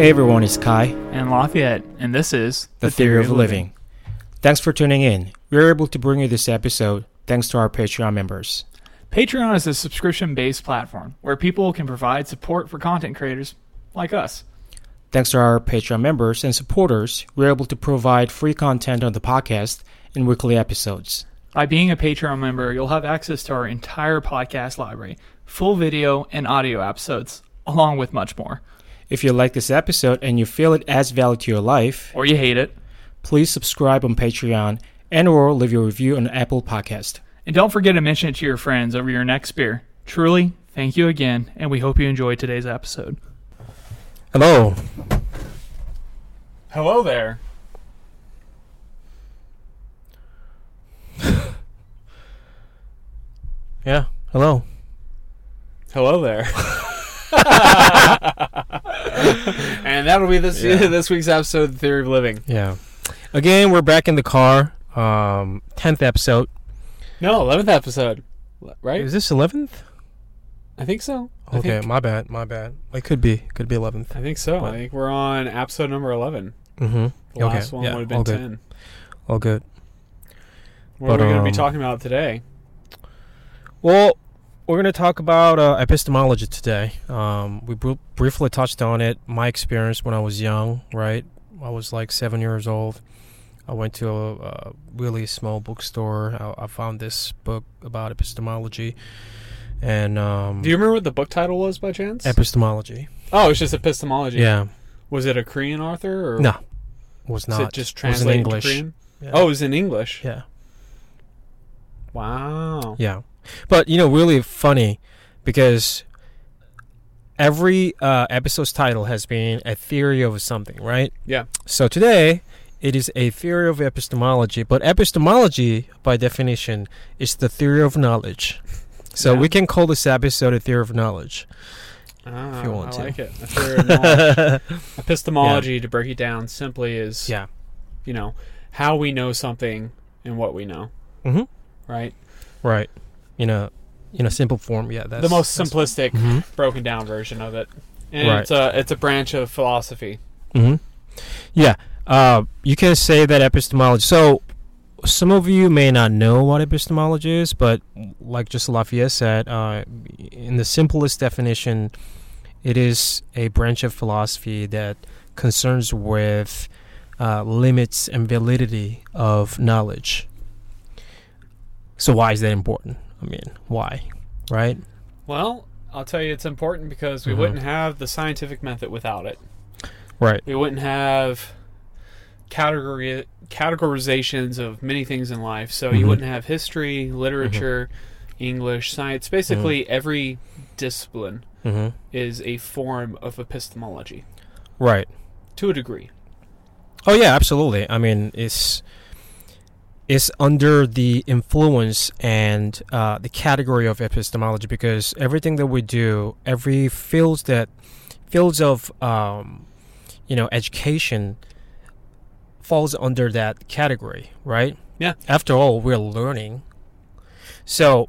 Hey everyone, it's Kai, and Lafayette, and this is The, Theory, of Living. Thanks for tuning in. We're able to bring you this episode thanks to our Patreon members. Patreon is a subscription based platform where people can provide support for content creators like us. Thanks to our Patreon members and supporters, we're able to provide free content on the podcast and weekly episodes. By being a Patreon member, you'll have access to our entire podcast library, full video and audio episodes, along with much more. If you like this episode and you feel it adds value to your life, Or you hate it. please subscribe on Patreon and or leave your review on Apple Podcast. And don't forget to mention it to your friends over your next beer. Truly, thank you again, and we hope you enjoyed today's episode. Hello. Hello there. Yeah, hello. Hello there. and that'll be this Yeah. this week's episode of the Theory of Living. Yeah. Again, we're back in the car. Um, 10th episode. No, eleventh episode, right? Is this 11th? I think so. Okay, think, my bad, my bad. It could be, could be 11th. I think so. I think we're on episode number eleven. Mm-hmm. The Okay, last one yeah, would have been all good. ten. All good. What But, are we going to um, be talking about today? Well, we're going to talk about uh, epistemology today. Um, we br- briefly touched on it. My experience when I was young, right? I was like seven years old. I went to a, a really small bookstore. I, I found this book about epistemology. And um, Do you remember what the book title was by chance? epistemology. oh, it's just epistemology. Yeah. Was it a Korean author or No, was was not. it just It was in translated English. Korean? Yeah. Oh, it was in English. yeah. Wow. Yeah. But, you know, really funny because every uh, episode's title has been a theory of something, right? Yeah. So today, it is a theory of epistemology, but epistemology, by definition, is the theory of knowledge. So Yeah. we can call this episode a theory of knowledge. Ah, you want I to. like it. A theory of knowledge. Epistemology, to break it down simply, is yeah. you know how we know something and what we know, hmm right? Right. You know, in a simple form, yeah. That's the most that's- simplistic, Mhm. broken down version of it, and Right. it's a it's a branch of philosophy. hmm Yeah, uh, you can say that epistemology. So, some of you may not know what epistemology is, but like just Lafayette said, uh, in the simplest definition, it is a branch of philosophy that concerns with uh, limits and validity of knowledge. So, why is that important? I mean, why? Right? Well, I'll tell you, it's important because we Mhm. wouldn't have the scientific method without it. Right. We wouldn't have category categorizations of many things in life. So you Mhm. wouldn't have history, literature, English, science. Basically, every discipline hmm is a form of epistemology Right. to a degree. Oh yeah, absolutely. I mean, it's it's under the influence and uh, the category of epistemology because everything that we do, every fields that fields of um, you know education falls under that category, right? Yeah. After all, we're learning. So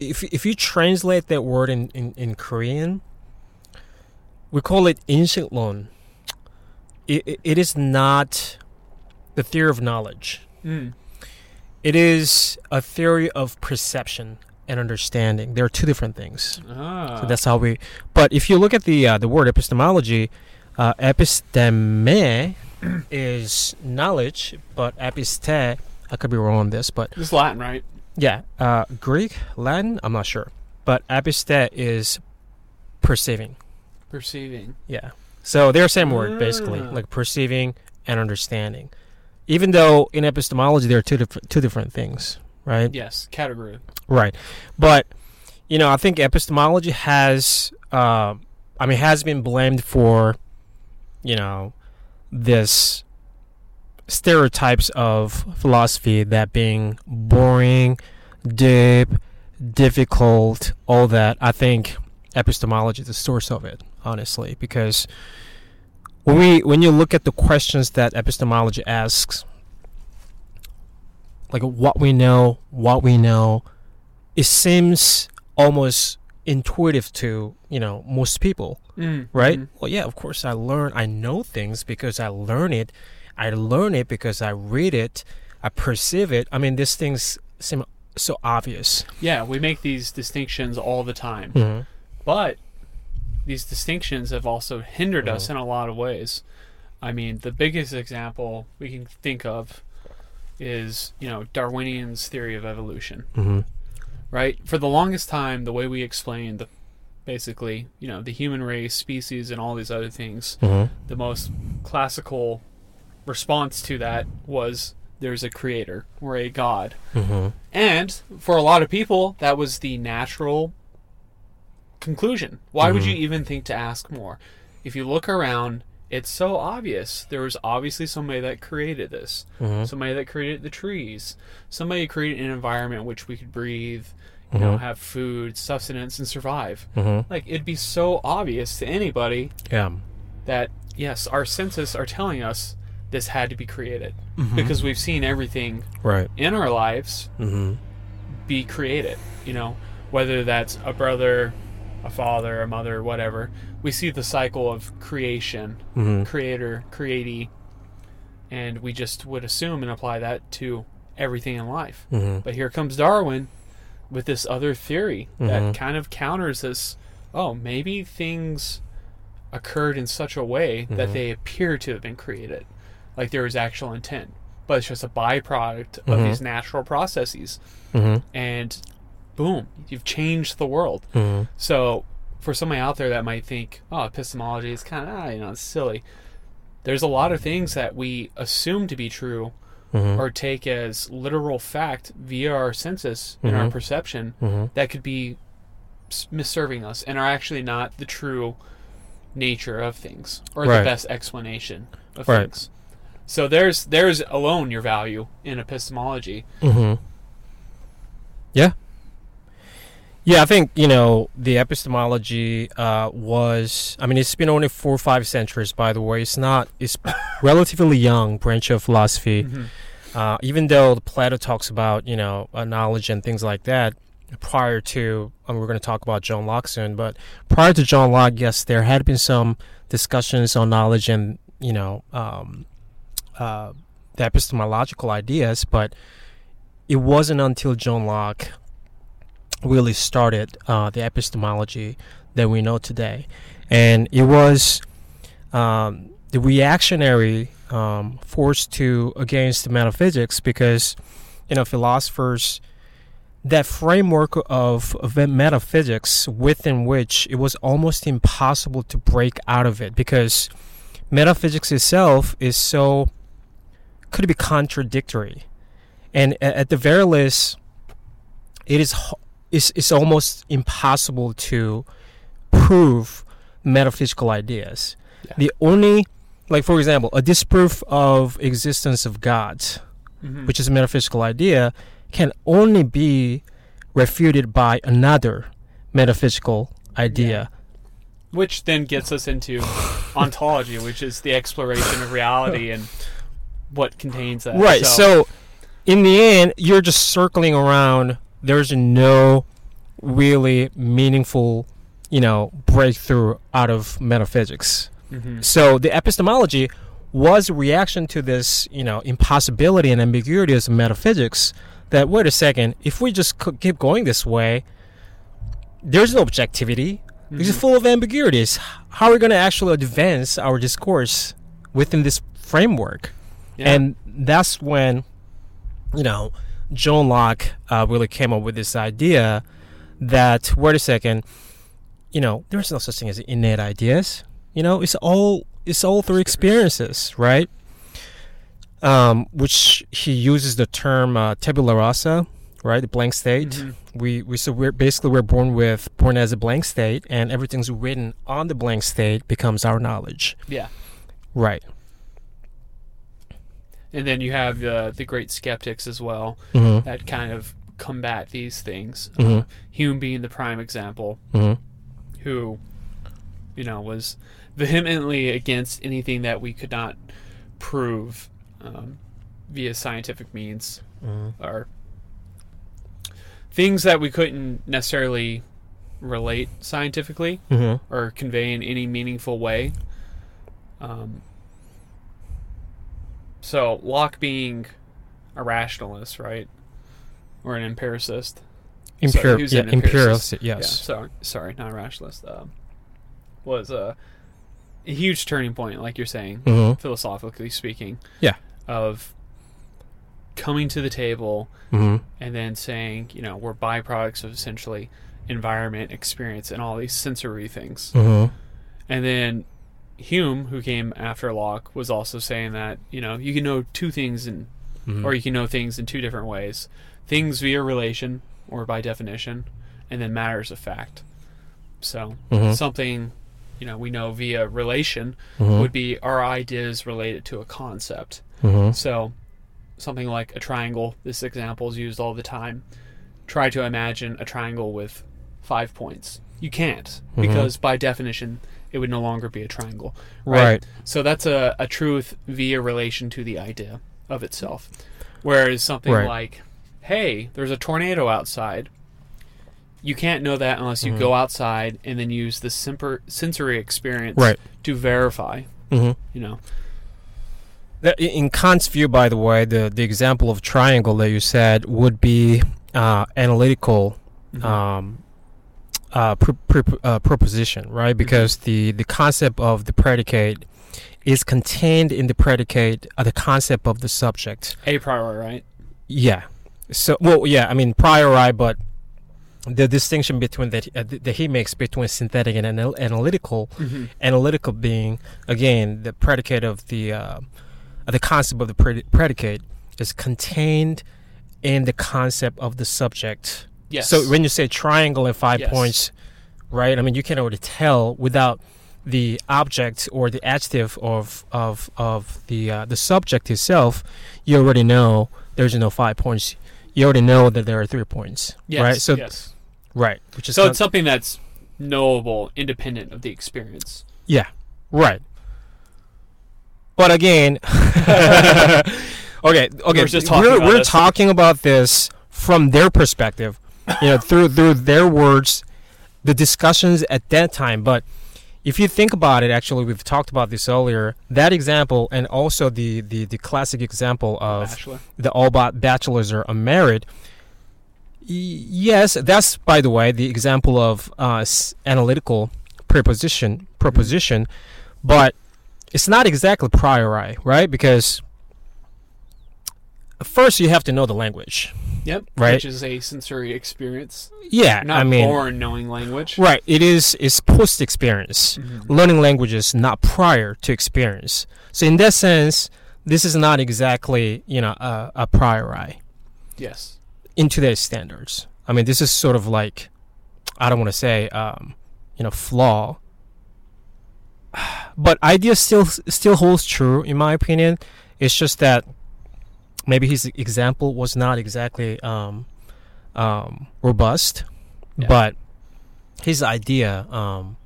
if if you translate that word in, in, in Korean, we call it. It, it, it is not the theory of knowledge. Mm. It is a theory of perception and understanding. There are two different things. Ah. So that's how we. But if you look at the uh, the word epistemology, uh, episteme is knowledge, but episte. I could be wrong on this, but It's Latin, right? yeah, uh, Greek, Latin. I'm not sure, but episte is perceiving. Perceiving. Yeah. So they're the same word basically, Ah. like perceiving and understanding. Even though in epistemology there are two different two different things, right? Yes, category. Right. But you know, I think epistemology has uh, I mean has been blamed for you know this stereotypes of philosophy that being boring, deep, difficult, all that. I think epistemology is the source of it, honestly, because when we when you look at the questions that epistemology asks, like what we know, what we know, it seems almost intuitive to you know most people, Mm, right? mhm. Well, yeah, of course I learn. I know things because I learn it. I learn it because I read it. I perceive it. I mean, these things seem so obvious. Yeah, we make these distinctions all the time. Mm-hmm. But these distinctions have also hindered us Mhm. in a lot of ways. I mean, the biggest example we can think of is, you know, Darwinian's theory of evolution, Mm-hmm. right? For the longest time, the way we explained the, basically, you know, the human race, species, and all these other things, Mm-hmm. the most classical response to that was there's a creator or a god. Mm-hmm. And for a lot of people, that was the natural conclusion. Why would Mhm. you even think to ask more? If you look around, it's so obvious. There was obviously somebody that created this, Mm-hmm. somebody that created the trees, somebody created an environment in which we could breathe, you know, Mhm. have food, sustenance, and survive. Mm-hmm. Like, it'd be so obvious to anybody Yeah. that, yes, our senses are telling us this had to be created Mhm. because we've seen everything Right. in our lives Mm-hmm. be created. You know, whether that's a brother, a father, a mother, whatever. We see the cycle of creation, Mm-hmm. creator, createe, and we just would assume and apply that to everything in life. Mm-hmm. But here comes Darwin with this other theory that Mhm. kind of counters this. Oh, maybe things occurred in such a way that Mhm. they appear to have been created, like there was actual intent, but it's just a byproduct of Mhm. these natural processes Mm-hmm. and boom, you've changed the world. Mm-hmm. So, for somebody out there that might think, oh, epistemology is kind of, ah, you know, it's silly. There's a lot of things that we assume to be true Mm-hmm. or take as literal fact via our senses and our Mhm. perception Mm-hmm. that could be misserving us and are actually not the true nature of things or Right. the best explanation of Right. things. So there's there's alone your value in epistemology. Mm-hmm. Yeah. Yeah, I think you know the epistemology uh, was. I mean, it's been only four or five centuries, by the way. It's not. It's relatively young branch of philosophy. Mhm. Uh, even though Plato talks about you know uh, knowledge and things like that, prior to we're going to talk about John Locke soon, but prior to John Locke, yes, there had been some discussions on knowledge and you know um, uh, the epistemological ideas, but it wasn't until John Locke really started uh, the epistemology that we know today, and it was um, the reactionary um, force to against metaphysics because you know philosophers that framework of, of metaphysics within which it was almost impossible to break out of it because metaphysics itself is so could be contradictory. And at the very least it is it's, it's almost impossible to prove metaphysical ideas Yeah. the only like for example a disproof of existence of gods Mhm. which is a metaphysical idea can only be refuted by another metaphysical idea Which then gets us into ontology, which is the exploration of reality and what contains that. right so in the end you're just circling around there's no really meaningful you know breakthrough out of metaphysics Mhm. so the epistemology was a reaction to this you know impossibility and ambiguity of metaphysics that wait a second if we just keep going this way there's no objectivity it's Mhm. full of ambiguities how are we going to actually advance our discourse within this framework Yeah. and that's when, you know, John Locke uh, really came up with this idea that, wait a second, you know, there's no such thing as innate ideas. You know, it's all it's all through experiences, right? Um, which he uses the term uh, tabula rasa, right? The blank state. Mhm. We we so we're basically we're born with born as a blank state, and everything's written on the blank state becomes our knowledge, yeah. right? And then you have uh, the great skeptics as well Mm-hmm. that kind of combat these things. Mhm. Uh, Hume being the prime example, Mm-hmm. who, you know, was vehemently against anything that we could not prove um, via scientific means Mm-hmm. or things that we couldn't necessarily relate scientifically Mm-hmm. or convey in any meaningful way. Um, so Locke being a rationalist, right, or an empiricist. Imperial, he yeah, an empiricist. Yeah, yes. sorry, sorry, not a rationalist. Um, was a, a huge turning point, like you're saying, Mm-hmm. philosophically speaking. Yeah. Of coming to the table Mm-hmm. and then saying, you know, we're byproducts of essentially environment, experience, and all these sensory things. Mm-hmm. And then Hume, who came after Locke, was also saying that, you know, you can know two things in Mm-hmm. or you can know things in two different ways. Things via relation or by definition, and then matters of fact. So Mhm. something you know we know via relation Mhm. would be our ideas related to a concept. Mm-hmm. So something like a triangle, this example is used all the time. Try to imagine a triangle with five points. You can't, Mhm. because by definition it would no longer be a triangle. Right. So that's a, a truth via relation to the idea of itself. Whereas something Right. like, hey, there's a tornado outside. You can't know that unless you Mhm. go outside and then use the simper- sensory experience Right. to verify, Mm-hmm. you know. That, in Kant's view, by the way, the, the example of triangle that you said would be uh, analytical Mhm. um, uh, pr- pr- uh, proposition, right? Because the, the concept of the predicate is contained in the predicate, uh, the concept of the subject. a priori, right? Yeah. So, well, yeah, I mean, priori, but the distinction between that, uh, th- that he makes between synthetic and anal- analytical Mm-hmm. analytical being again the predicate of the uh, the concept of the predi- predicate is contained in the concept of the subject. Yes. So when you say triangle and five Yes. points, right? I mean you can already tell without the object or the adjective of of of the uh, the subject itself, you already know there's no five points. You already know that there are three points, yes, right? So yes. right, which is So not- it's something that's knowable, independent of the experience. Yeah, right. But again, okay, okay, We're just talking we're, about we're talking about this from their perspective, you know, through through their words, the discussions at that time. But if you think about it, actually, we've talked about this earlier. That example, and also the the, the classic example of Bachelor. the all ba- bachelors are unmarried. Y- yes, that's by the way the example of uh, analytical preposition proposition, but it's not exactly priori, right? Because first you have to know the language. Yep. Right. Which is a sensory experience. Yeah, not I mean, born knowing language. right? It is is post experience. Mhm. Learning languages not prior to experience. So in that sense, this is not exactly you know a, a priori. Yes. in today's standards. I mean, this is sort of like, I don't want to say, um, you know, flaw, but idea still still holds true in my opinion. It's just that maybe his example was not exactly um, um, robust, Yeah. but his idea, um,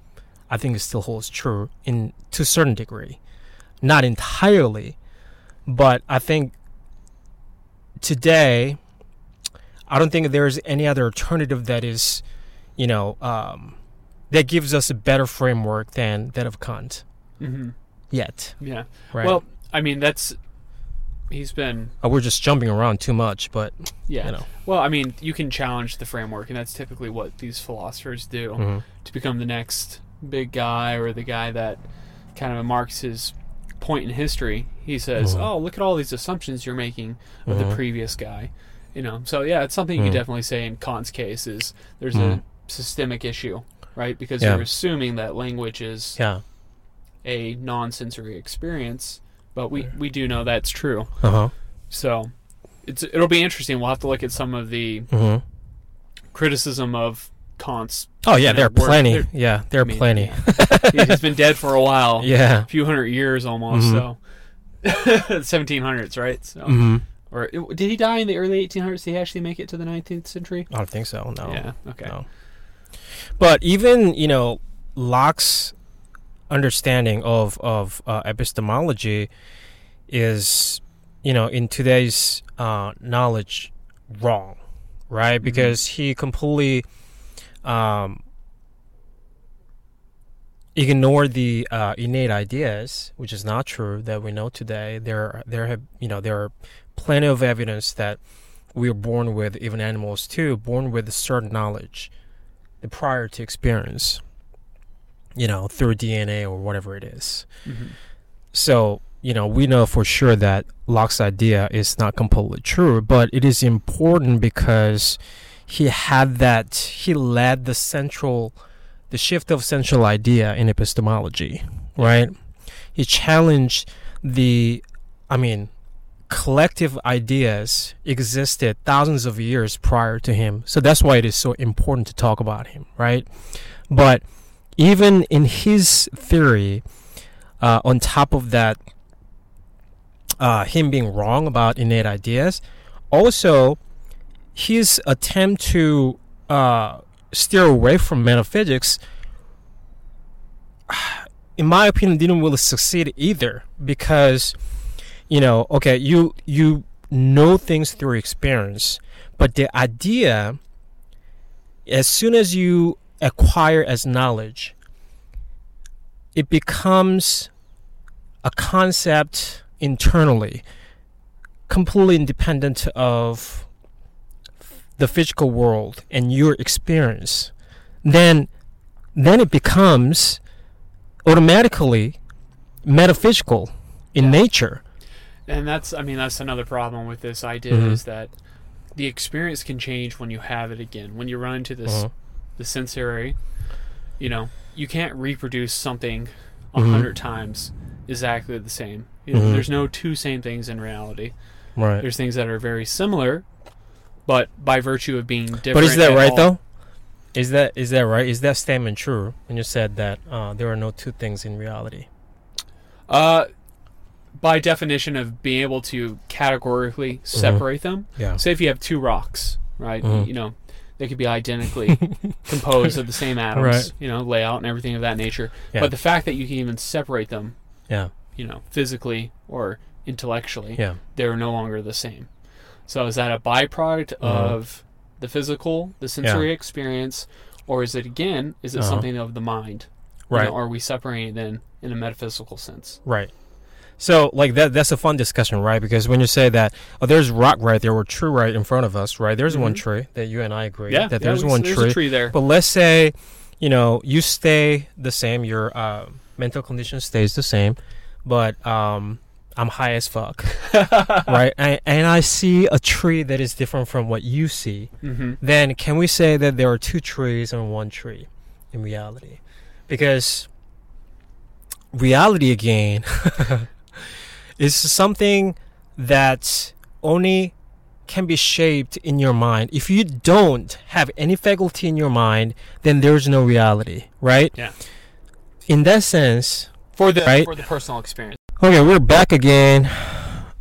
I think, it still holds true in to a certain degree, not entirely, but I think today I don't think there's any other alternative that is, you know, um, that gives us a better framework than that of Kant hmm yet. Yeah. Right. Well, I mean, that's he's been Uh, we're just jumping around too much, but yeah. you know. Well, I mean, you can challenge the framework, and that's typically what these philosophers do mhm. to become the next big guy or the guy that kind of marks his point in history. He says, Mhm. "Oh, look at all these assumptions you're making of Mhm. the previous guy." You know, so yeah, it's something you Mhm. can definitely say in Kant's case is there's a systemic issue, right? Because Yeah. you're assuming that language is Yeah. a non-sensory experience, but we we do know that's true. Uh huh. So it's it'll be interesting. We'll have to look at some of the hmm criticism of Kant's. Oh yeah, you know, there are work. plenty. There- yeah, there are I mean, plenty. He's been dead for a while, yeah. a few hundred years almost. Mhm. So 1700s, right? So hmm or did he die in the early 1800s? Did he actually make it to the 19th century? I don't think so. No. Yeah. Okay. No. But even you know Locke's understanding of of uh, epistemology is you know in today's uh, knowledge wrong, right? Mhm. Because he completely um, ignore the uh, innate ideas, which is not true that we know today. There, there have you know there are plenty of evidence that we are born with, even animals too, born with a certain knowledge, the prior to experience. You know, through DNA or whatever it is. Mhm. So, you know, we know for sure that Locke's idea is not completely true, but it is important because he had that, he led the central, the shift of central idea in epistemology, right? He challenged the, I mean, collective ideas existed thousands of years prior to him. So that's why it is so important to talk about him, right? But even in his theory, uh, on top of that, uh, him being wrong about innate ideas, also his attempt to uh, steer away from metaphysics, in my opinion, didn't really succeed either because, you know, okay, you you know things through experience, but the idea, as soon as you acquire as knowledge, it becomes a concept internally, completely independent of the physical world and your experience, then then it becomes automatically metaphysical in Yeah. nature. And that's, I mean, that's another problem with this idea Mhm. is that the experience can change when you have it again. When you run into this, Uh-huh. The sensory, you know, you can't reproduce something a Mhm. hundred times exactly the same. You know, Mhm. There's no two same things in reality. Right. There's things that are very similar, but by virtue of being different. But is that right all- though? Is that is that right? Is that statement true when you said that uh, there are no two things in reality? Uh, by definition of being able to categorically separate them. Yeah. Say if you have two rocks, right? Mhm. You know, they could be identically composed of the same atoms, Right. you know, layout and everything of that nature. Yeah. But the fact that you can even separate them, Yeah. you know, physically or intellectually, Yeah. they're no longer the same. So is that a byproduct Uh-huh. of the physical, the sensory experience, or is it again, is it Uh-huh. something of the mind? You Right. know, or are we separating it then in a metaphysical sense? Right. So like that that's a fun discussion, right? Because when you say that oh there's rock right there or tree right in front of us, right? There's one Mhm. tree that you and I agree Yeah, that yeah, there's one there's tree. a tree there. But let's say, you know, you stay the same, your uh, mental condition stays the same, but um I'm high as fuck, right? And, and I see a tree that is different from what you see. hmm then can we say that there are two trees and one tree in reality? Because reality again is something that only can be shaped in your mind. If you don't have any faculty in your mind, then there's no reality, right? Yeah. In that sense, For the Right. for the personal experience. okay, we're back again.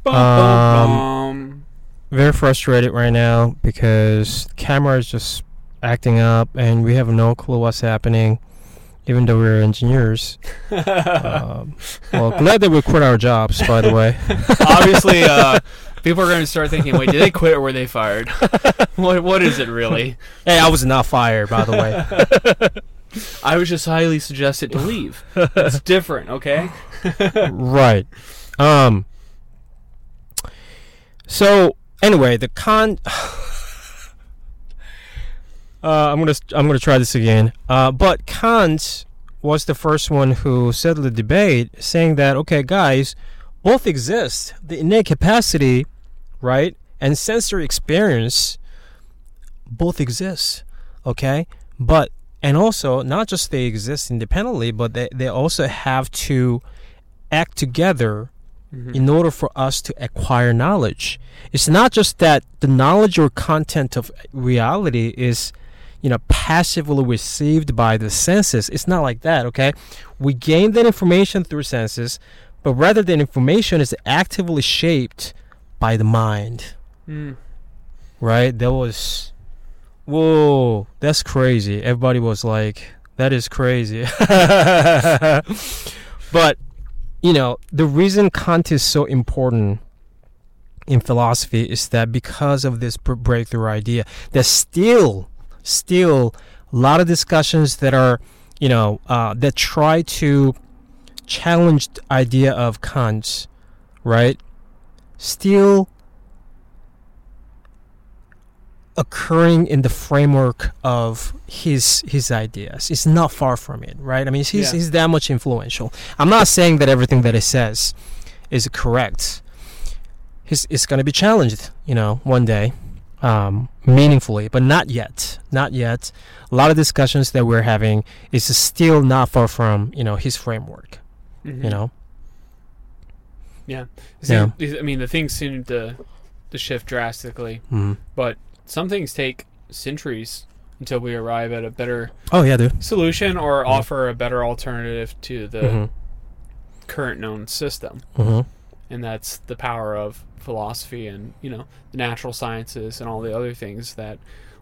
Bum, Um, bum, very frustrated right now because the camera is just acting up and we have no clue what's happening even though we're engineers um, well glad that we quit our jobs by the way Obviously, uh, people are going to start thinking, "Wait, did they quit or were they fired? what What is it really?" hey i was not fired by the way I was just highly suggested to leave. It's different, okay? right um so anyway the con uh, i'm gonna i'm gonna try this again uh, but kant was the first one who settled the debate saying that okay guys both exist the innate capacity right and sensory experience both exist okay but and also not just they exist independently but they, they also have to act together Mhm. in order for us to acquire knowledge. It's not just that the knowledge or content of reality is, you know, passively received by the senses. It's not like that, okay? We gain that information through senses, but rather than information is actively shaped by the mind, Mm. right? That was, whoa, that's crazy. Everybody was like, that is crazy. but you know, the reason Kant is so important in philosophy is that because of this breakthrough idea, there's still, still a lot of discussions that are, you know, uh, that try to challenge the idea of Kant, right? Still occurring in the framework of his his ideas. It's not far from it, right? I mean, he's Yeah. he's that much influential. I'm not saying that everything that he says is correct. His it's going to be challenged, you know, one day, um, meaningfully, but not yet. Not yet. A lot of discussions that we're having is still not far from you know his framework. Mhm. You know. Yeah. Yeah. I mean, the things seem to to shift drastically, Mm. but some things take centuries until we arrive at a better Oh yeah, dude. solution or Mhm. offer a better alternative to the hmm current known system. hmm And that's the power of philosophy and, you know, the natural sciences and all the other things that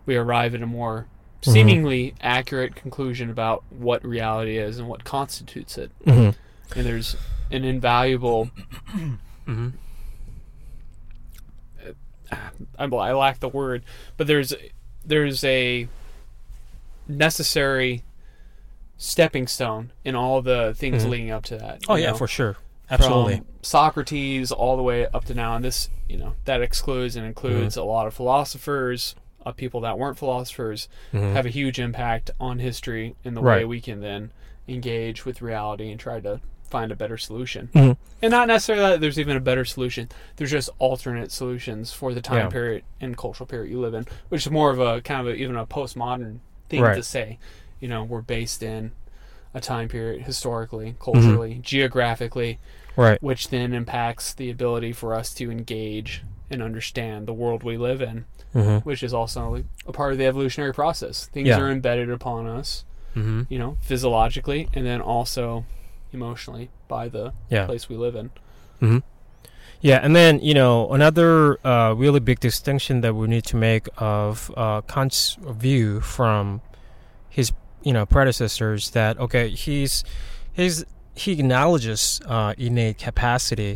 we arrive at a more Mhm. seemingly accurate conclusion about what reality is and what constitutes it. hmm And there's an invaluable hmm I, I lack the word, but there's there's a necessary stepping stone in all the things Mhm. leading up to that. Oh yeah, know? for sure. Absolutely. From Socrates all the way up to now, and this you know that excludes and includes Mm-hmm. a lot of philosophers, uh, people that weren't philosophers, Mhm. have a huge impact on history in the way we can then engage with reality and try to find a better solution. Mhm. And not necessarily that there's even a better solution. There's just alternate solutions for the time Yeah. period and cultural period you live in, which is more of a kind of a, even a postmodern thing Right. to say. You know, we're based in a time period historically, culturally, geographically, Right. which then impacts the ability for us to engage and understand the world we live in, hmm which is also a part of the evolutionary process. Things Yeah. are embedded upon us, hmm you know, physiologically and then also emotionally by the Yeah. place we live in. hmm Yeah, and then you know another uh, really big distinction that we need to make of uh, Kant's view from his you know predecessors that okay he's he's he acknowledges uh, innate capacity,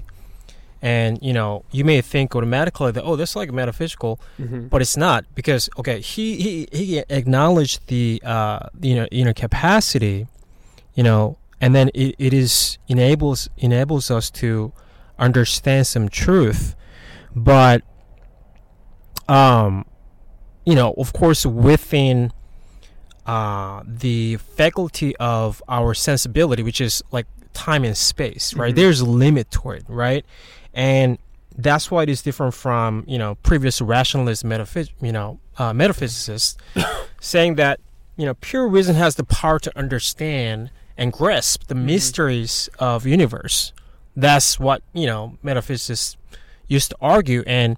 and you know you may think automatically that oh that's like metaphysical, Mm-hmm. but it's not because okay he he, he acknowledged the uh, you know inner capacity, you know, and then it, it is enables enables us to understand some truth, but um, you know, of course, within uh, the faculty of our sensibility, which is like time and space, right? Mhm. There's a limit to it, right? And that's why it is different from you know previous rationalist metaphys- you know uh, metaphysicists saying that you know pure reason has the power to understand and grasp the Mhm. mysteries of universe. That's what you know metaphysicists used to argue, and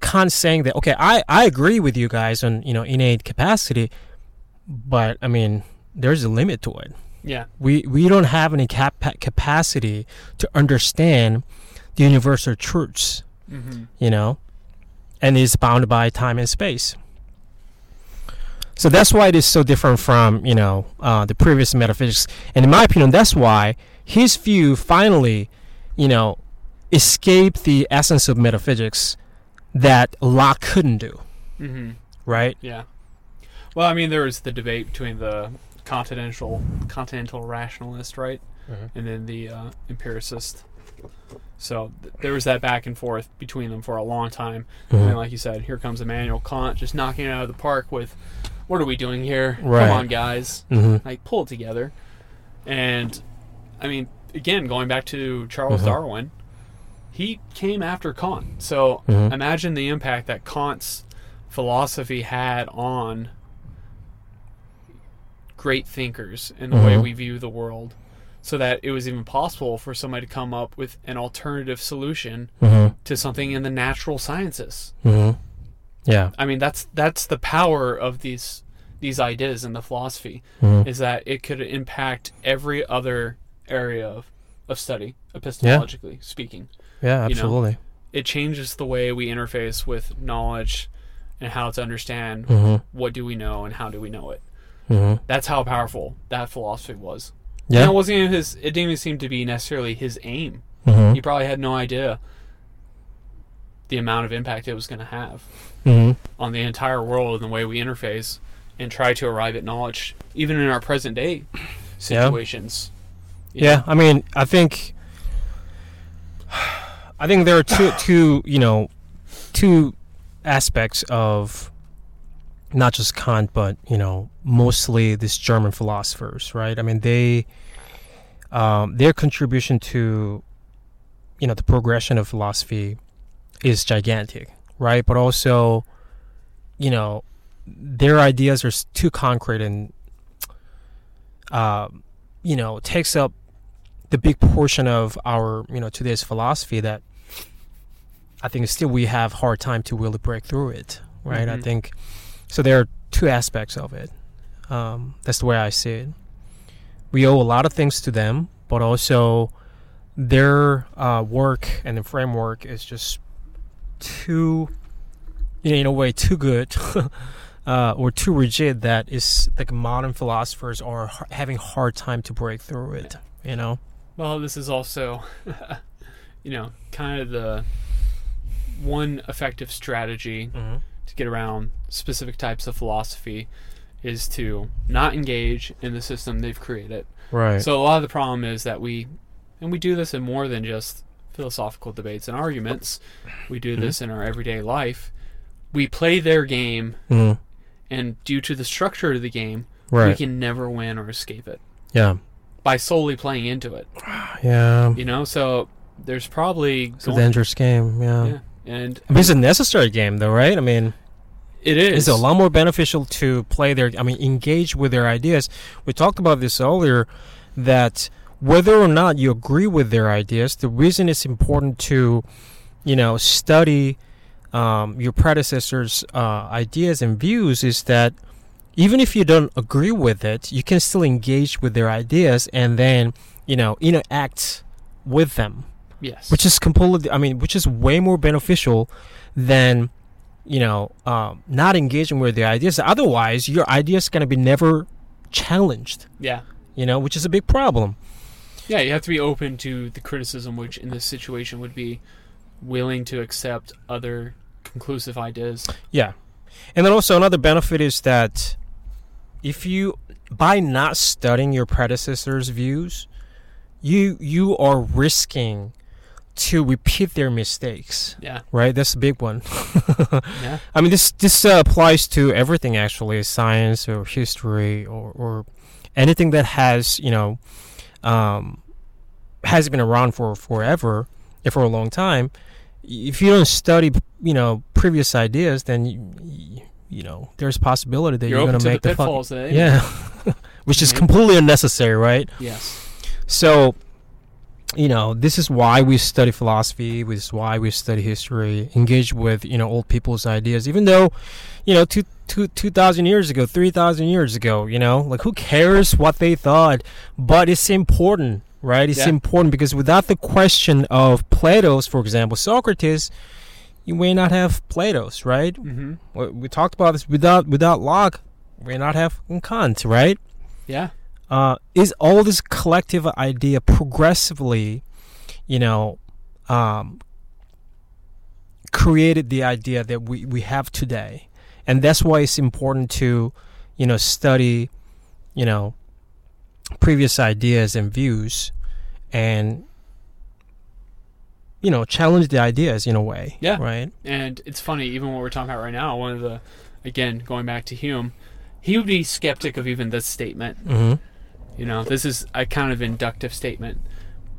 Kant saying that okay, I I agree with you guys on you know innate capacity, but I mean there's a limit to it Yeah. we we don't have any cap- capacity to understand the universal truths Mm-hmm. you know and it's bound by time and space so that's why it is so different from you know uh, the previous metaphysics and in my opinion that's why his view finally you know escaped the essence of metaphysics that Locke couldn't do Mm-hmm. right Yeah. Well, I mean, there was the debate between the continental continental rationalist, right, Mhm. and then the uh, empiricist. So th- there was that back and forth between them for a long time. Mm-hmm. And like you said, here comes Immanuel Kant just knocking it out of the park with, "What are we doing here? Right. Come on, guys! hmm Like pull it together." And I mean, again, going back to Charles Mhm. Darwin, he came after Kant. So imagine the impact that Kant's philosophy had on great thinkers in the way Mhm. we view the world so that it was even possible for somebody to come up with an alternative solution hmm to something in the natural sciences. Hmm yeah. I mean that's that's the power of these these ideas and the philosophy Mhm. is that it could impact every other area of, of study epistemologically speaking. Yeah you know, absolutely. it changes the way we interface with knowledge and how to understand hmm what do we know and how do we know it. Hmm That's how powerful that philosophy was. yeah And it wasn't even his. It didn't even seem to be necessarily his aim. hmm He probably had no idea the amount of impact it was going to have hmm on the entire world and the way we interface and try to arrive at knowledge, even in our present day situations. Yeah, know? I mean, I think, I think there are two, two, you know, two aspects of not just Kant, but you know, mostly these German philosophers, right? I mean, they, um, their contribution to, you know, the progression of philosophy is gigantic, right? But also, you know, their ideas are too concrete and, um, you know, takes up the big portion of our you know today's philosophy that I think still we have hard time to really break through it, right? I Mhm. think so. There are two aspects of it. Um, that's the way I see it. We owe a lot of things to them, but also their uh, work and the framework is just too, you know, in a way, too good. Uh, or too rigid that is like modern philosophers are having hard time to break through it you know Well, this is also, you know, kind of the one effective strategy mm-hmm. To get around specific types of philosophy is to not engage in the system they've created. right So a lot of the problem is that we, and we do this in more than just philosophical debates and arguments. We do this in our everyday life. We play their game, Mhm. and due to the structure of the game, we can never win or escape it yeah by solely playing into it. yeah You know, so there's probably it's a dangerous game yeah, yeah, and I mean, it's a necessary game though right? I mean it is. it's a lot more beneficial to play their i mean engage with their ideas. We talked about this earlier that whether or not you agree with their ideas the reason it's important to you know study um, your predecessors uh, ideas and views is that even if you don't agree with it you can still engage with their ideas and then you know interact with them yes, which is completely i mean which is way more beneficial than you know um, not engaging with the ideas. Otherwise your ideas going to be never challenged. Yeah, you know which is a big problem. Yeah. You have to be open to the criticism, which in this situation would be willing to accept other conclusive ideas. yeah. And then also another benefit is that if you by not studying your predecessors views you you are risking to repeat their mistakes Yeah, right that's a big one yeah, I mean, this this uh, applies to everything actually, science or history or, or anything that has you know um, has been around for forever, and for a long time. If you don't study, you know, previous ideas, then you, you know there's a possibility that you're, you're, going to make the the fuck- pitfalls. that they yeah, which is Mhm. completely unnecessary, right? Yes. So, you know, this is why we study philosophy. This is why we study history. Engage with you know old people's ideas, even though, you know, two two two thousand years ago, three thousand years ago, you know, like who cares what they thought? But it's important, right? It's Yeah. important because without the question of Plato's, for example, Socrates, you may not have Plato's, right? Mm-hmm. We we talked about this without without Locke, we may not have Kant, right? Yeah. Uh, is all this collective idea progressively, you know, um, created the idea that we, we have today. And that's why it's important to, you know, study, you know, previous ideas and views and, you know, challenge the ideas in a way. Yeah. Right? And it's funny, even what we're talking about right now, one of the, again, going back to Hume, he would be skeptic of even this statement. Mm-hmm. You know, this is a kind of inductive statement.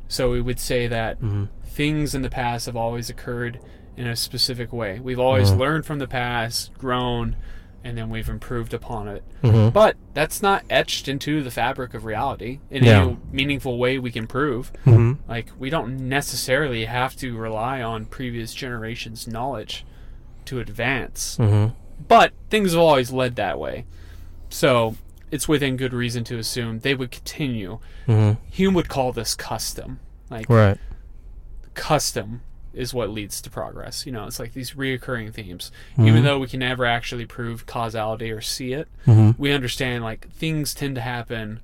So we would say that Mm-hmm. things in the past have always occurred in a specific way. We've always Mhm. learned from the past, grown, and then we've improved upon it. Mm-hmm. But that's not etched into the fabric of reality in Yeah. any meaningful way we can prove. Mm-hmm. Like, we don't necessarily have to rely on previous generations' knowledge to advance. Mm-hmm. But things have always led that way. So it's within good reason to assume they would continue. Mm-hmm. Hume would call this custom. Like, Right. custom is what leads to progress. You know, it's like these reoccurring themes. Mhm. Even though we can never actually prove causality or see it, Mm-hmm. we understand like things tend to happen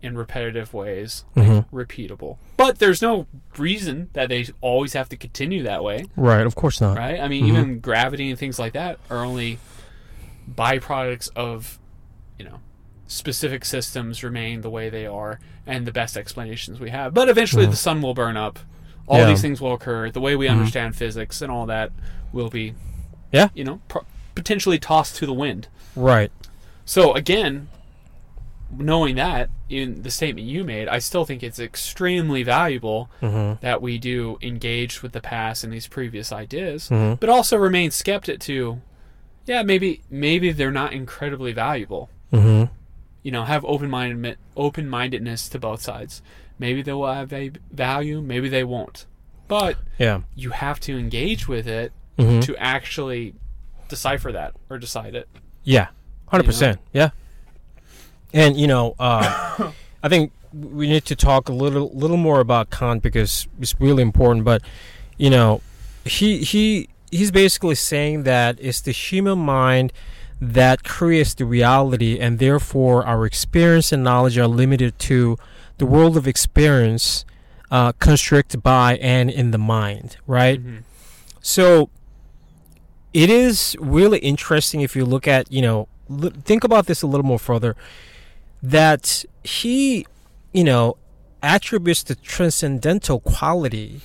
in repetitive ways, Mhm. repeatable. But there's no reason that they always have to continue that way, Right. Of course not. right? I mean, Mhm. even gravity and things like that are only byproducts of you know, specific systems remain the way they are and the best explanations we have. But eventually Mhm. the sun will burn up. All Yeah. these things will occur. The way we Mhm. understand physics and all that will be, Yeah. you know, pro- potentially tossed to the wind. Right. So again, knowing that in the statement you made, I still think it's extremely valuable Mm-hmm. that we do engage with the past and these previous ideas, Mm-hmm. but also remain skeptic to, yeah, maybe maybe they're not incredibly valuable. Mm-hmm. You know, have open minded open mindedness to both sides. Maybe they will have a value, maybe they won't. But Yeah. you have to engage with it Mm-hmm. to actually decipher that or decide it. Yeah, hundred percent. Yeah, and you know, uh, I think we need to talk a little, little more about Kant because it's really important. But you know, he he he's basically saying that it's the human mind that creates the reality, and therefore our experience and knowledge are limited to the world of experience, uh, constructed by and in the mind. Right. Mhm. So it is really interesting if you look at, you know, l- think about this a little more further that he, you know, attributes the transcendental quality,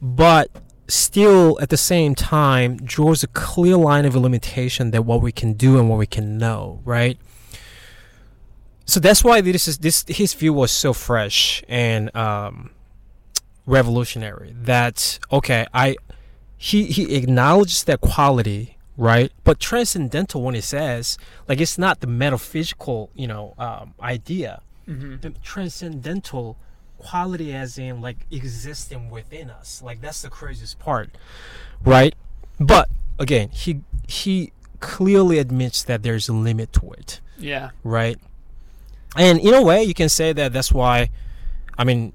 but still at the same time draws a clear line of limitation that what we can do and what we can know, right? So that's why this is this his view was so fresh and um, revolutionary. That okay, I he he acknowledges that quality, right? But transcendental when he says like it's not the metaphysical, you know, um, idea. Mhm. The transcendental quality, as in like existing within us. Like that's the craziest part, right? But again, he he clearly admits that there's a limit to it Yeah. right? And in a way, you can say that that's why. I mean,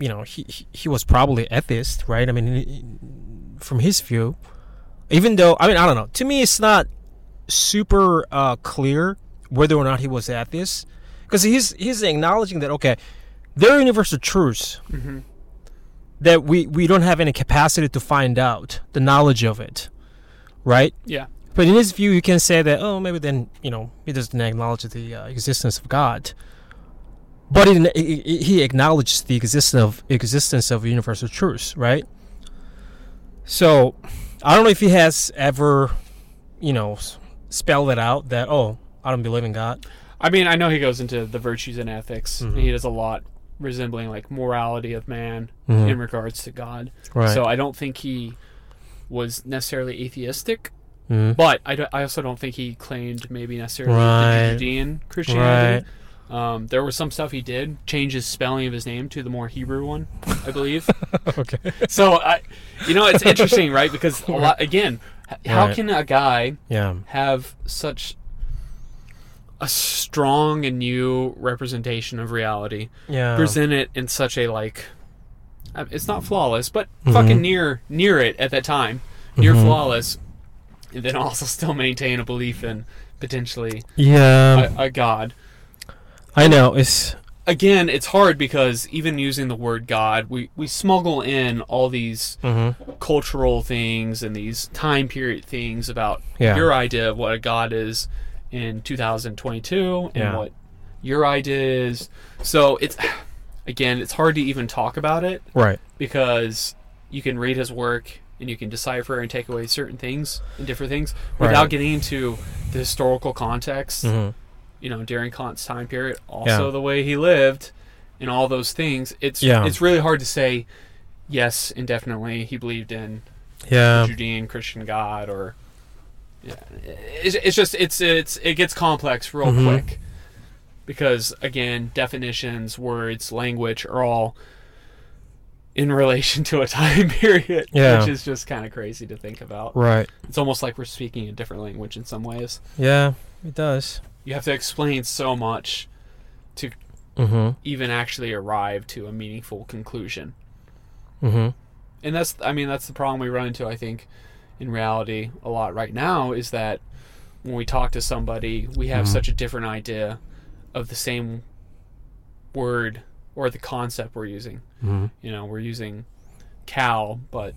you know, he he, was probably atheist, right? I mean, from his view, even though I mean, I don't know. To me, it's not super uh, clear whether or not he was atheist, because he's he's acknowledging that okay, there are universal truths hmm that we we don't have any capacity to find out the knowledge of it, right? Yeah. But in his view, you can say that, oh, maybe then, you know, he doesn't acknowledge the uh, existence of God. But he, he he acknowledges the existence of existence of universal truths, right? So, I don't know if he has ever, you know, spelled it out that, oh, I don't believe in God. I mean, I know he goes into the virtues and ethics. Mhm. He does a lot resembling like morality of man Mhm. in regards to God. Right. So I don't think he was necessarily atheistic, Mhm. but I, also don't think he claimed maybe necessarily Right. the Judean Christianity. Um, there was some stuff he did change his spelling of his name to the more Hebrew one, I believe. okay. so I, you know, it's interesting, right? Because a lot again, how Right. can a guy Yeah. have such a strong and new representation of reality Yeah. present it in such a like uh, it's not flawless but Mhm. fucking near near it at that time near Mhm. flawless and then also still maintain a belief in potentially yeah. a, a god I know. It's again it's hard because even using the word god we we smuggle in all these mm-hmm. cultural things and these time period things about Yeah. your idea of what a god is in 2022 and Yeah. what your idea is. So it's again, it's hard to even talk about it right. because you can read his work and you can decipher and take away certain things and different things without Right. getting into the historical context. Mm-hmm. You know, during Kant's time period, also Yeah. the way he lived, and all those things. It's Yeah. it's really hard to say. Yes, indefinitely, he believed in Yeah. Judean Christian God or yeah, it's, it's just it's it's it gets complex real Mhm. quick because again definitions, words, language are all in relation to a time period, Yeah. which is just kind of crazy to think about. Right. It's almost like we're speaking a different language in some ways. Yeah. It does. You have to explain so much to Mm-hmm. even actually arrive to a meaningful conclusion. Mm-hmm. and that's i mean that's the problem we run into i think in reality a lot right now is that when we talk to somebody we have Mhm. such a different idea of the same word or the concept we're using Mm-hmm. you know we're using cow but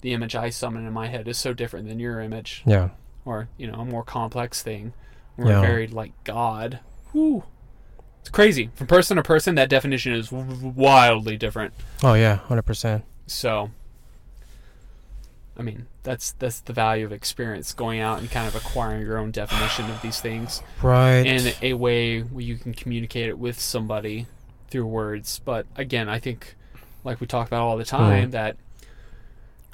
the image i summon in my head is so different than your image Yeah. or you know a more complex thing We're Yeah. very like God. Whew. It's crazy. From person to person, that definition is w- wildly different. Oh yeah, hundred percent. So, I mean, that's that's the value of experience, going out and kind of acquiring your own definition of these things Right. in a way where you can communicate it with somebody through words. But again, I think, like we talk about all the time, that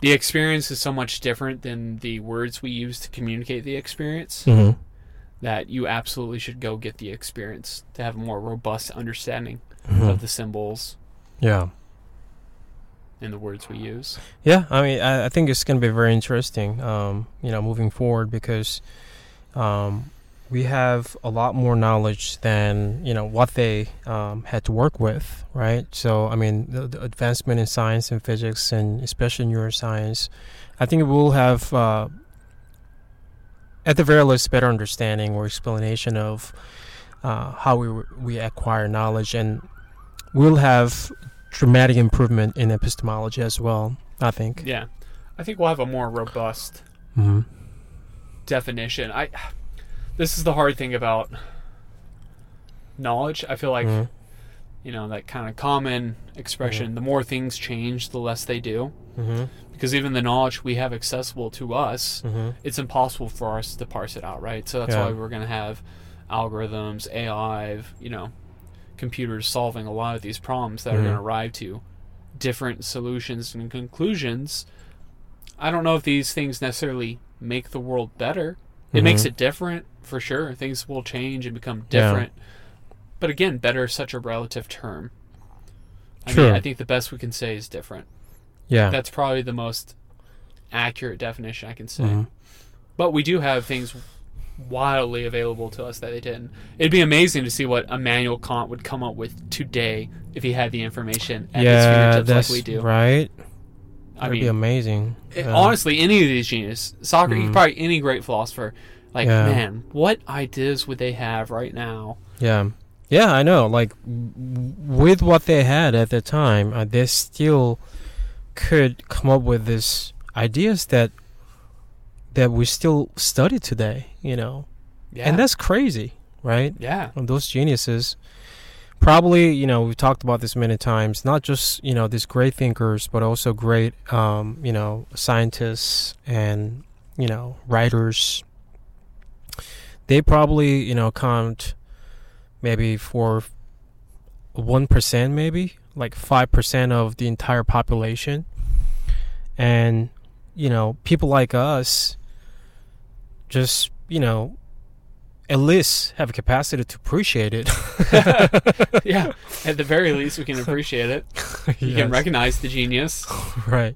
the experience is so much different than the words we use to communicate the experience hmm that you absolutely should go get the experience to have a more robust understanding hmm of the symbols Yeah. And the words we use. Yeah, I mean, I, I think it's going to be very interesting, um, you know, moving forward because um, we have a lot more knowledge than you know what they um, had to work with, right? So, I mean, the, the advancement in science and physics, and especially neuroscience, I think we'll have, uh, at the very least, better understanding or explanation of uh, how we we acquire knowledge, and we'll have dramatic improvement in epistemology as well. I think. Yeah. I think we'll have a more robust Mm-hmm. definition. I this is the hard thing about knowledge. I feel like Mhm. you know that kind of common expression. The more things change, the less they do. Mm-hmm. Because even the knowledge we have accessible to us, Mm-hmm. it's impossible for us to parse it out, right? So that's Yeah. why we're going to have algorithms, AI, you know, computers solving a lot of these problems that are Mhm. going to arrive to different solutions and conclusions. I don't know if these things necessarily make the world better. It makes Mhm. it different for sure. Things will change and become Yeah. different. But again, better is such a relative term. I Sure. mean, I think the best we can say is different. Yeah. That's probably the most accurate definition I can say. Mhm. But we do have things wildly available to us that they didn't. It'd be amazing to see what Immanuel Kant would come up with today if he had the information at his yeah, fingertips that's like we do. right. I That'd be amazing. it- Yeah. honestly, any of these geniuses, Socrates, Mm. probably any great philosopher, like Yeah. man, what ideas would they have right now? Yeah. Yeah, I know. Like w- with what they had at the time, uh, they still could come up with these ideas that that we still study today. You know, Yeah, and that's crazy, right? yeah, Of those geniuses, probably you know we've talked about this many times. Not just you know these great thinkers, but also great um, you know scientists and you know writers. They probably you know count maybe for one percent, maybe like five percent of the entire population, and you know people like us just you know at least have a capacity to appreciate it. yeah. At the very least, we can appreciate it. You Yes. can recognize the genius. right.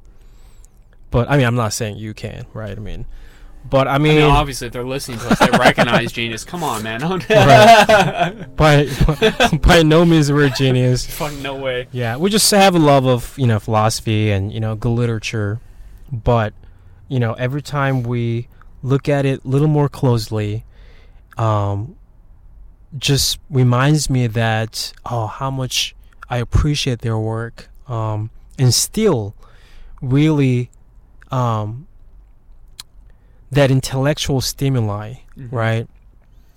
But I mean, I'm not saying you can, right? I mean, but I I mean, mean, obviously, if they're listening to us, they recognize genius. Come on, man. Right. by by no means we're genius. Fucking no way. Yeah, we just have a love of you know philosophy and you know good literature, but you know every time we look at it a little more closely, um, just reminds me that oh how much I appreciate their work, um, and still really um, that intellectual stimuli Mhm. right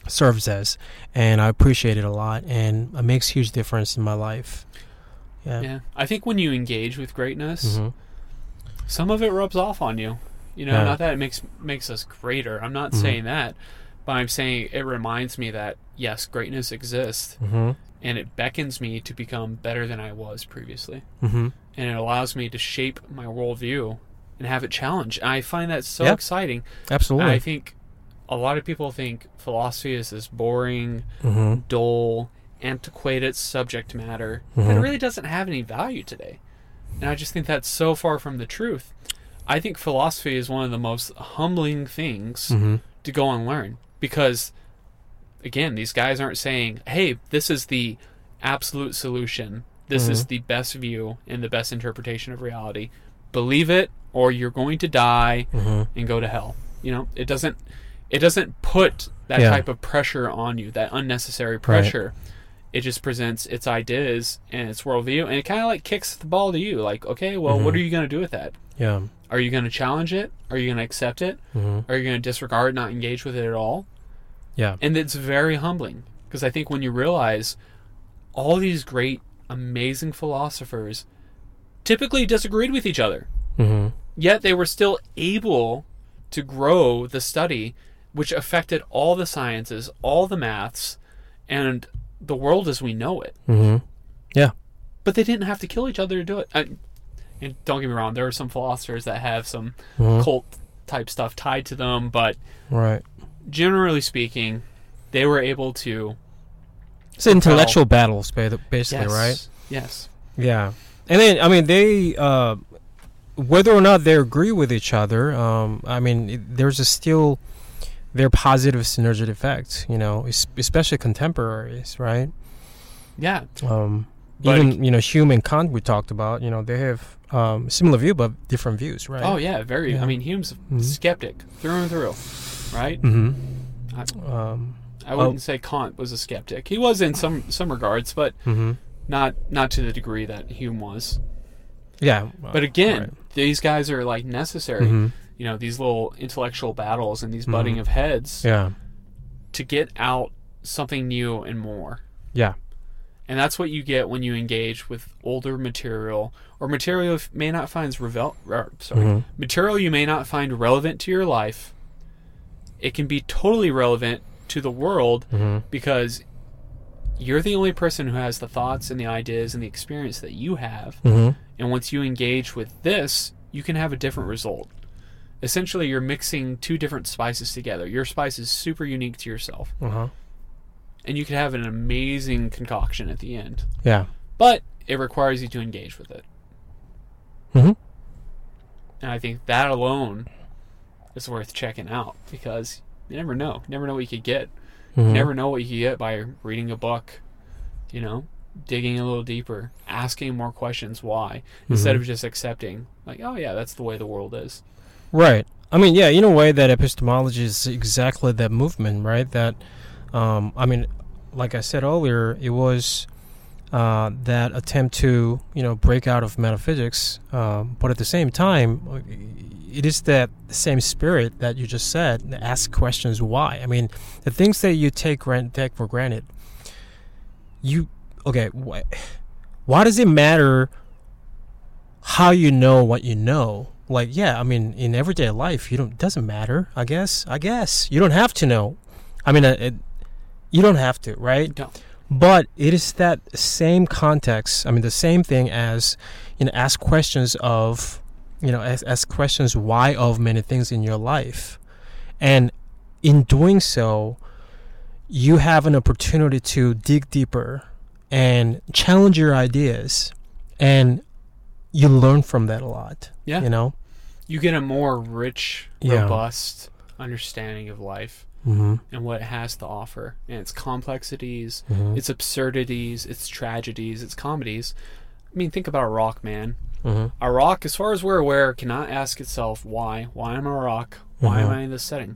serves as and i appreciate it a lot and it makes huge difference in my life yeah, Yeah. I think when you engage with greatness, Mhm. some of it rubs off on you. You know, Yeah. not that it makes makes us greater. I'm not Mhm. saying that, but I'm saying it reminds me that yes, greatness exists, Mhm. and it beckons me to become better than I was previously, Mhm. and it allows me to shape my worldview and have it challenged. And I find that so exciting. absolutely I think a lot of people think philosophy is this boring, Mhm. dull, antiquated subject matter that Mhm. really doesn't have any value today. And I just think that's so far from the truth. I think philosophy is one of the most humbling things Mhm. to go and learn because, again, these guys aren't saying, hey, this is the absolute solution. This is Mhm. the best view and the best interpretation of reality. Believe it or you're going to die Mhm. and go to hell. You know, it doesn't it doesn't put that Yeah. type of pressure on you, that unnecessary pressure. It just presents its ideas and its worldview, and it kind of like kicks the ball to you. Like, okay, well, what Mhm. are you going to do with that? yeah Are you going to challenge it? Are you going to accept it? Mhm. Are you going to disregard, not engage with it at all? Yeah. And it's very humbling because I think when you realize all these great, amazing philosophers typically disagreed with each other, Mm-hmm. yet they were still able to grow the study, which affected all the sciences, all the maths, and the world as we know it. Mm-hmm. Yeah. But they didn't have to kill each other to do it. I, and don't get me wrong, there are some philosophers that have some Mhm. cult type stuff tied to them, but Right. generally speaking, they were able to. It's intellectual battles, basically, yes, right? Yes. Yeah, and then I mean they, uh, whether or not they agree with each other, um, I mean it, there's a still their positive synergistic effects. You know, especially contemporaries, right? Yeah. Um, even you know Hume and Kant we talked about. You know they have um, similar view but different views, right? Oh yeah, very. Yeah. I mean, Hume's a Mhm. skeptic through and through, right? Mm-hmm. I- Um, I wouldn't say Kant was a skeptic. He was in some some regards, but mm-hmm. not not to the degree that Hume was. Yeah, But again, these guys are like necessary. hmm You know, these little intellectual battles and these butting Mhm. of heads yeah, to get out something new and more. yeah, And that's what you get when you engage with older material or material you may not find revel- er, sorry, Mhm. material you may not find relevant to your life. It can be totally relevant to the world hmm because you're the only person who has the thoughts and the ideas and the experience that you have. hmm And once you engage with this, you can have a different result. Essentially, you're mixing two different spices together. Your spice is super unique to yourself, uh huh, and you can have an amazing concoction at the end. yeah, But it requires you to engage with it. hmm And I think that alone is worth checking out because you never know. You never know what you could get. hmm You never know what you could get by reading a book, you know, digging a little deeper, asking more questions why, instead Mhm. of just accepting, like, oh, yeah, that's the way the world is. Right. I mean, yeah, in a way, that epistemology is exactly that movement, right? That, um, I mean, like I said earlier, it was uh, that attempt to, you know, break out of metaphysics, um, but at the same time, it is that same spirit that you just said. Ask questions why. I mean, the things that you take grant take for granted. You okay? Wh- why does it matter how you know what you know? Like, yeah, I mean, in everyday life, you don't doesn't matter. I guess. I guess you don't have to know. I mean, uh, it, you don't have to, right? Don't. But it is that same context. I mean, the same thing as you know, ask questions of, you know, ask, ask questions why of many things in your life, and in doing so, you have an opportunity to dig deeper and challenge your ideas, and you learn from that a lot. Yeah. You know. You get a more rich, Yeah. robust understanding of life Mm-hmm. and what it has to offer, and its complexities, Mm-hmm. its absurdities, its tragedies, its comedies. I mean, think about a rock, man. mm-hmm. A rock, as far as we're aware, cannot ask itself why. Why am I a rock? Why am Mhm. I in this setting?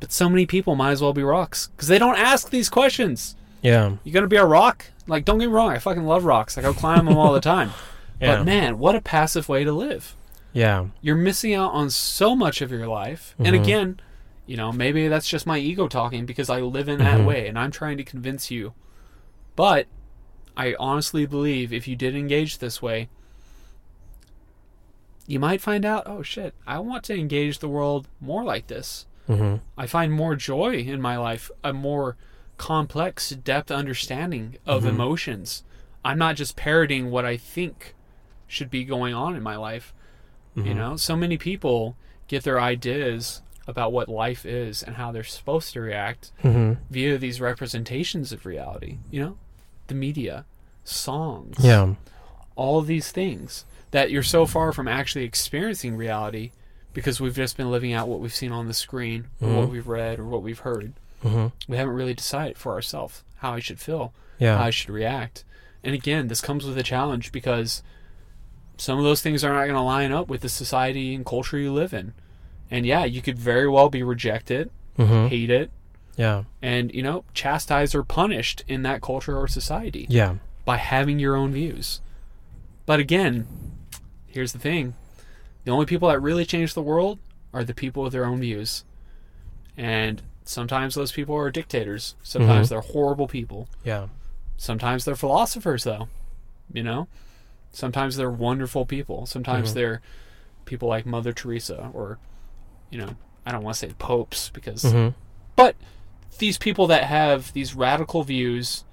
But so many people might as well be rocks because they don't ask these questions. Yeah. you're gonna be a rock? Like, don't get me wrong, I fucking love rocks. Like, I climb them all the time. Yeah. But man, what a passive way to live. yeah. You're missing out on so much of your life. And Mhm. again, you know, maybe that's just my ego talking because I live in that Mhm. way and I'm trying to convince you. But I honestly believe if you did engage this way, you might find out, oh shit, I want to engage the world more like this. Mm-hmm. I find more joy in my life, a more complex depth understanding of Mhm. emotions. I'm not just parroting what I think should be going on in my life. You Mhm. know, so many people get their ideas about what life is and how they're supposed to react Mm-hmm. via these representations of reality. You know, the media, songs, Yeah. all these things that you're so far from actually experiencing reality because we've just been living out what we've seen on the screen or what Mhm. we've read or what we've heard. Mm-hmm. We haven't really decided for ourselves how I should feel, how Yeah. I should react. And again, this comes with a challenge because some of those things are not going to line up with the society and culture you live in. And yeah, you could very well be rejected, Mm-hmm. hate it, Yeah. and you know, chastised or punished in that culture or society Yeah. by having your own views. But again, here's the thing the only people that really change the world are the people with their own views. And sometimes those people are dictators. Sometimes Mhm. they're horrible people. Yeah. Sometimes they're philosophers, though. You know, sometimes they're wonderful people. Sometimes Mhm. they're people like Mother Teresa, or you know, I don't want to say popes because, hmm but these people that have these radical views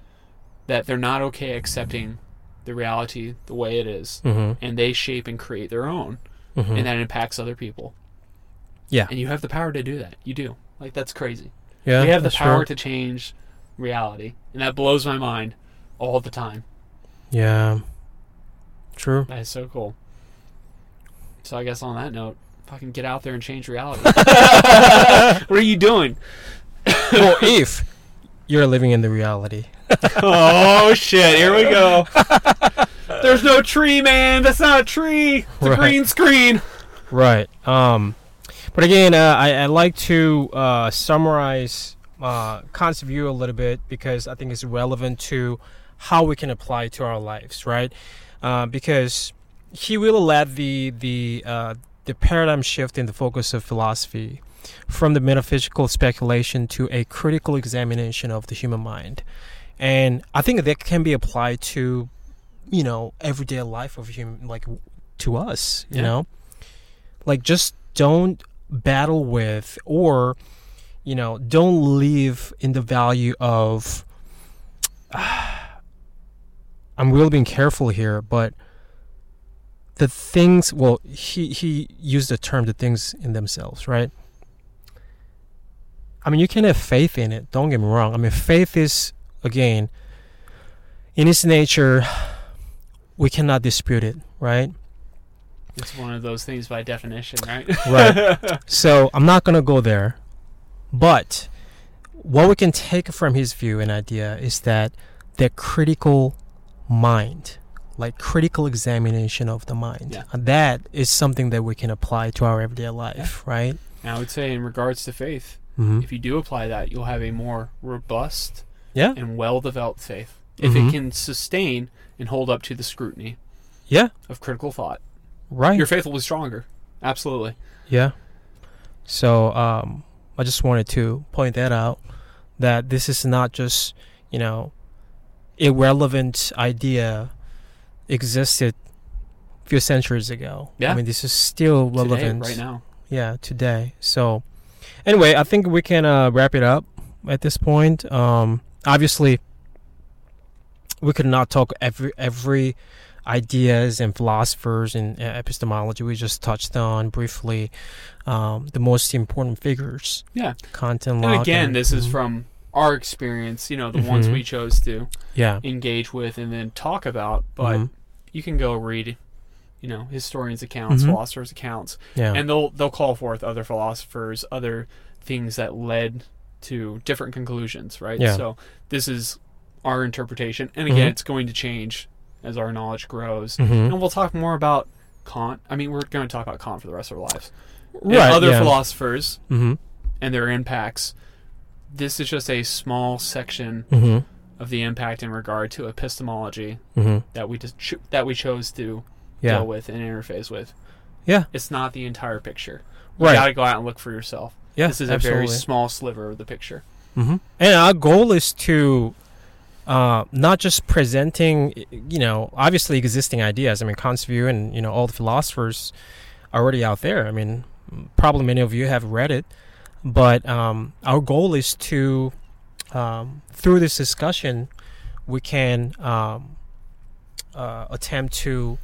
that they're not okay accepting the reality the way it is, hmm and they shape and create their own, hmm and that impacts other people. Yeah. and you have the power to do that. You do. Like that's crazy. Yeah. we have the power true. to change reality, and that blows my mind all the time. Yeah. True. That is so cool. So I guess on that note, fucking get out there and change reality. what are you doing? well, if you're living in the reality. Oh shit! Here we go. There's no tree, man. That's not a tree. It's a green screen. Right. Um, but again, uh, I, I like to uh, summarize uh, Kant's view a little bit because I think it's relevant to how we can apply it to our lives, right? Uh, because he will let the the uh, the paradigm shift in the focus of philosophy from the metaphysical speculation to a critical examination of the human mind, and I think that can be applied to you know everyday life of human like to us, you Yeah. know like just don't battle with or you know don't live in the value of i'm really being careful here but the things well he he used the term the things in themselves right i mean you can have faith in it don't get me wrong i mean faith is again in its nature we cannot dispute it right It's one of those things by definition, right? Right. so I'm not gonna go there, but what we can take from his view and idea is that the critical mind, like critical examination of the mind, Yeah. and that is something that we can apply to our everyday life, right? And I would say, in regards to faith, Mm-hmm. if you do apply that, you'll have a more robust Yeah. and well-developed faith. If Mhm. it can sustain and hold up to the scrutiny Yeah. of critical thought, Right. your faith will be stronger. Absolutely. Yeah. So um, I just wanted to point that out that this is not just you know irrelevant idea existed a few centuries ago. Yeah. I mean this is still relevant Today, right now. Yeah, today. So anyway, I think we can uh, wrap it up at this point. Um, obviously, we could not talk every every ideas and philosophers and uh, epistemology. We just touched on briefly um, the most important figures. Yeah. content and again, and- this is Mhm. from our experience, you know, the ones Mhm. we chose to yeah. engage with and then talk about. But Mhm. You can go read, you know, historians' accounts, Mhm. philosophers' accounts, yeah. and they'll they'll call forth other philosophers, other things that led to different conclusions, right? Yeah. So this is our interpretation, and again, Mhm. it's going to change as our knowledge grows, Mhm. and we'll talk more about Kant. I mean, we're going to talk about Kant for the rest of our lives, and right. other yeah. philosophers hmm and their impacts. This is just a small section hmm of the impact in regard to epistemology hmm that we just cho- that we chose to Yeah. deal with and interface with. Yeah. It's not the entire picture. You Right. got to go out and look for yourself. Yeah. this is a very small sliver of the picture. hmm And our goal is to uh, not just presenting, you know, obviously existing ideas. I mean, Kant's view and you know all the philosophers are already out there. I mean, probably many of you have read it, but um, our goal is to um, through this discussion, we can um, uh, attempt to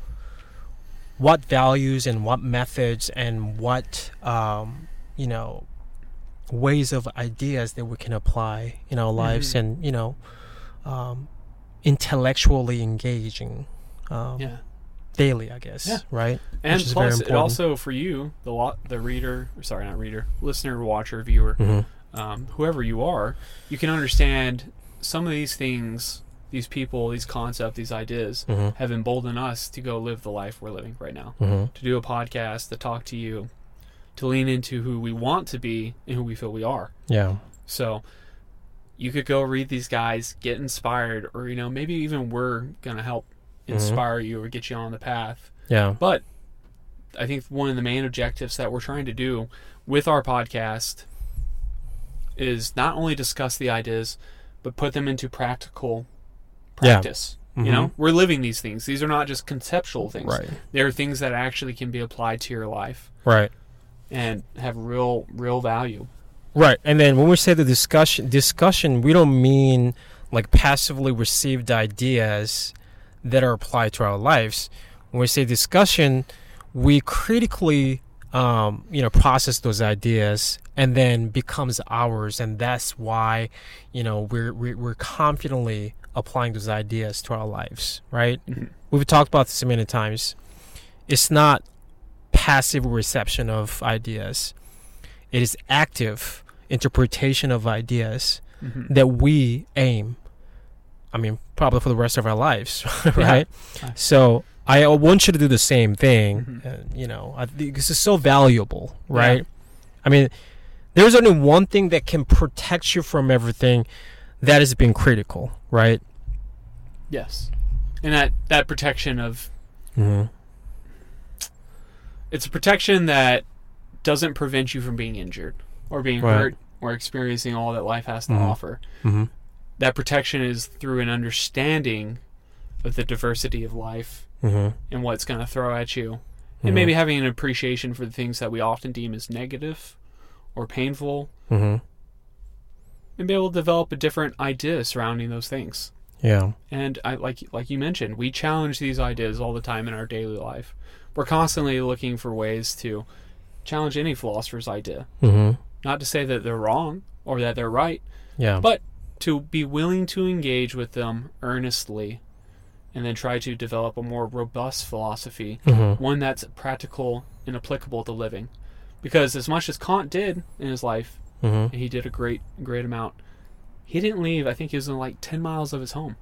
what values and what methods and what um, you know ways of ideas that we can apply in our lives Mhm. and you know um, intellectually engaging um, Yeah, daily i guess Yeah. right and plus it also for you, the lot, the reader, or sorry, not reader, listener, watcher, viewer, mm-hmm. Um, whoever you are, you can understand some of these things, these people, these concepts, these ideas Mm-hmm. have emboldened us to go live the life we're living right now. Mm-hmm. To do a podcast, to talk to you, to lean into who we want to be and who we feel we are. yeah So you could go read these guys, get inspired, or you know, maybe even we're gonna help Mhm. inspire you or get you on the path. yeah But I think one of the main objectives that we're trying to do with our podcast is not only discuss the ideas, but put them into practical Yeah. practice. You know, we're living these things. These are not just conceptual things. Right. They're things that actually can be applied to your life Right. and have real, real value. Right. And then when we say the discussion discussion, we don't mean like passively received ideas that are applied to our lives. When we say discussion, we critically um, you know, process those ideas and then becomes ours and that's why, you know, we're we're, we're confidently applying those ideas to our lives, right? Mhm. We've talked about this many times. It's not passive reception of ideas. It is active interpretation of ideas Mm-hmm. that we aim. I mean, probably for the rest of our lives, right? Yeah. So I want you to do the same thing. Mhm. Uh, you know, I this is so valuable, right? I mean, there's only one thing that can protect you from everything. That is being critical, right? Yes. And that, that protection of Mm-hmm. it's a protection that doesn't prevent you from being injured or being Right. hurt or experiencing all that life has to Mhm. offer. Mm-hmm. That protection is through an understanding of the diversity of life Mm-hmm. and what's going to throw at you. And maybe having an appreciation for the things that we often deem as negative or painful Mm-hmm. and be able to develop a different idea surrounding those things. Yeah. And I like like you mentioned, we challenge these ideas all the time in our daily life. We're constantly looking for ways to challenge any philosopher's idea. Mm-hmm. Not to say that they're wrong or that they're right, Yeah. but to be willing to engage with them earnestly and then try to develop a more robust philosophy, mm-hmm. one that's practical and applicable to living. Because as much as Kant did in his life, Mm-hmm. and he did a great great amount, he didn't leave, I think he was in like 10 miles of his home.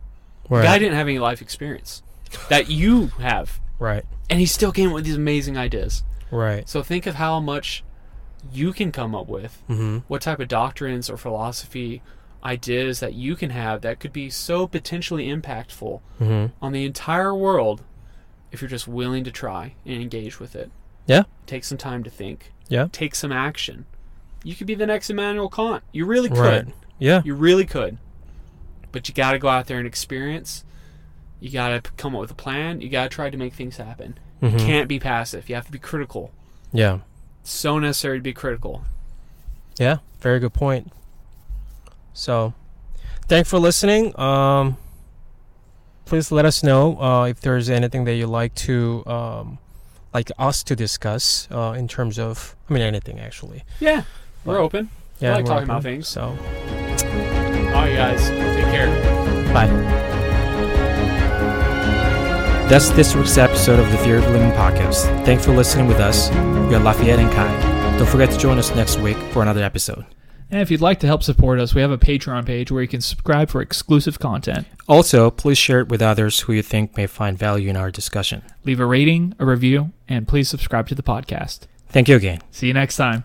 Right. The guy didn't have any life experience that you have. Right. And he still came up with these amazing ideas. Right. So think of how much you can come up with, Mm-hmm. what type of doctrines or philosophy ideas that you can have that could be so potentially impactful Mm-hmm. on the entire world if you're just willing to try and engage with it. Yeah. Take some time to think. Yeah. Take some action. You could be the next Immanuel Kant. You really could. Right. Yeah. You really could. But you got to go out there and experience. You got to come up with a plan. You got to try to make things happen. Mm-hmm. You can't be passive. You have to be critical. Yeah. It's so necessary to be critical. Yeah. Very good point. So, thanks for listening. Um, please let us know uh, if there's anything that you'd like to um, like us to discuss uh, in terms of I mean anything actually. Yeah. We're Well, open. Yeah, like we're talking about things. So, All right, guys. Take care. bye. That's this week's episode of the Theory of Living podcast. Thanks for listening with us. We are Lafayette and Kai. Don't forget to join us next week for another episode. And if you'd like to help support us, we have a Patreon page where you can subscribe for exclusive content. Also, please share it with others who you think may find value in our discussion. Leave a rating, a review, and please subscribe to the podcast. Thank you again. See you next time.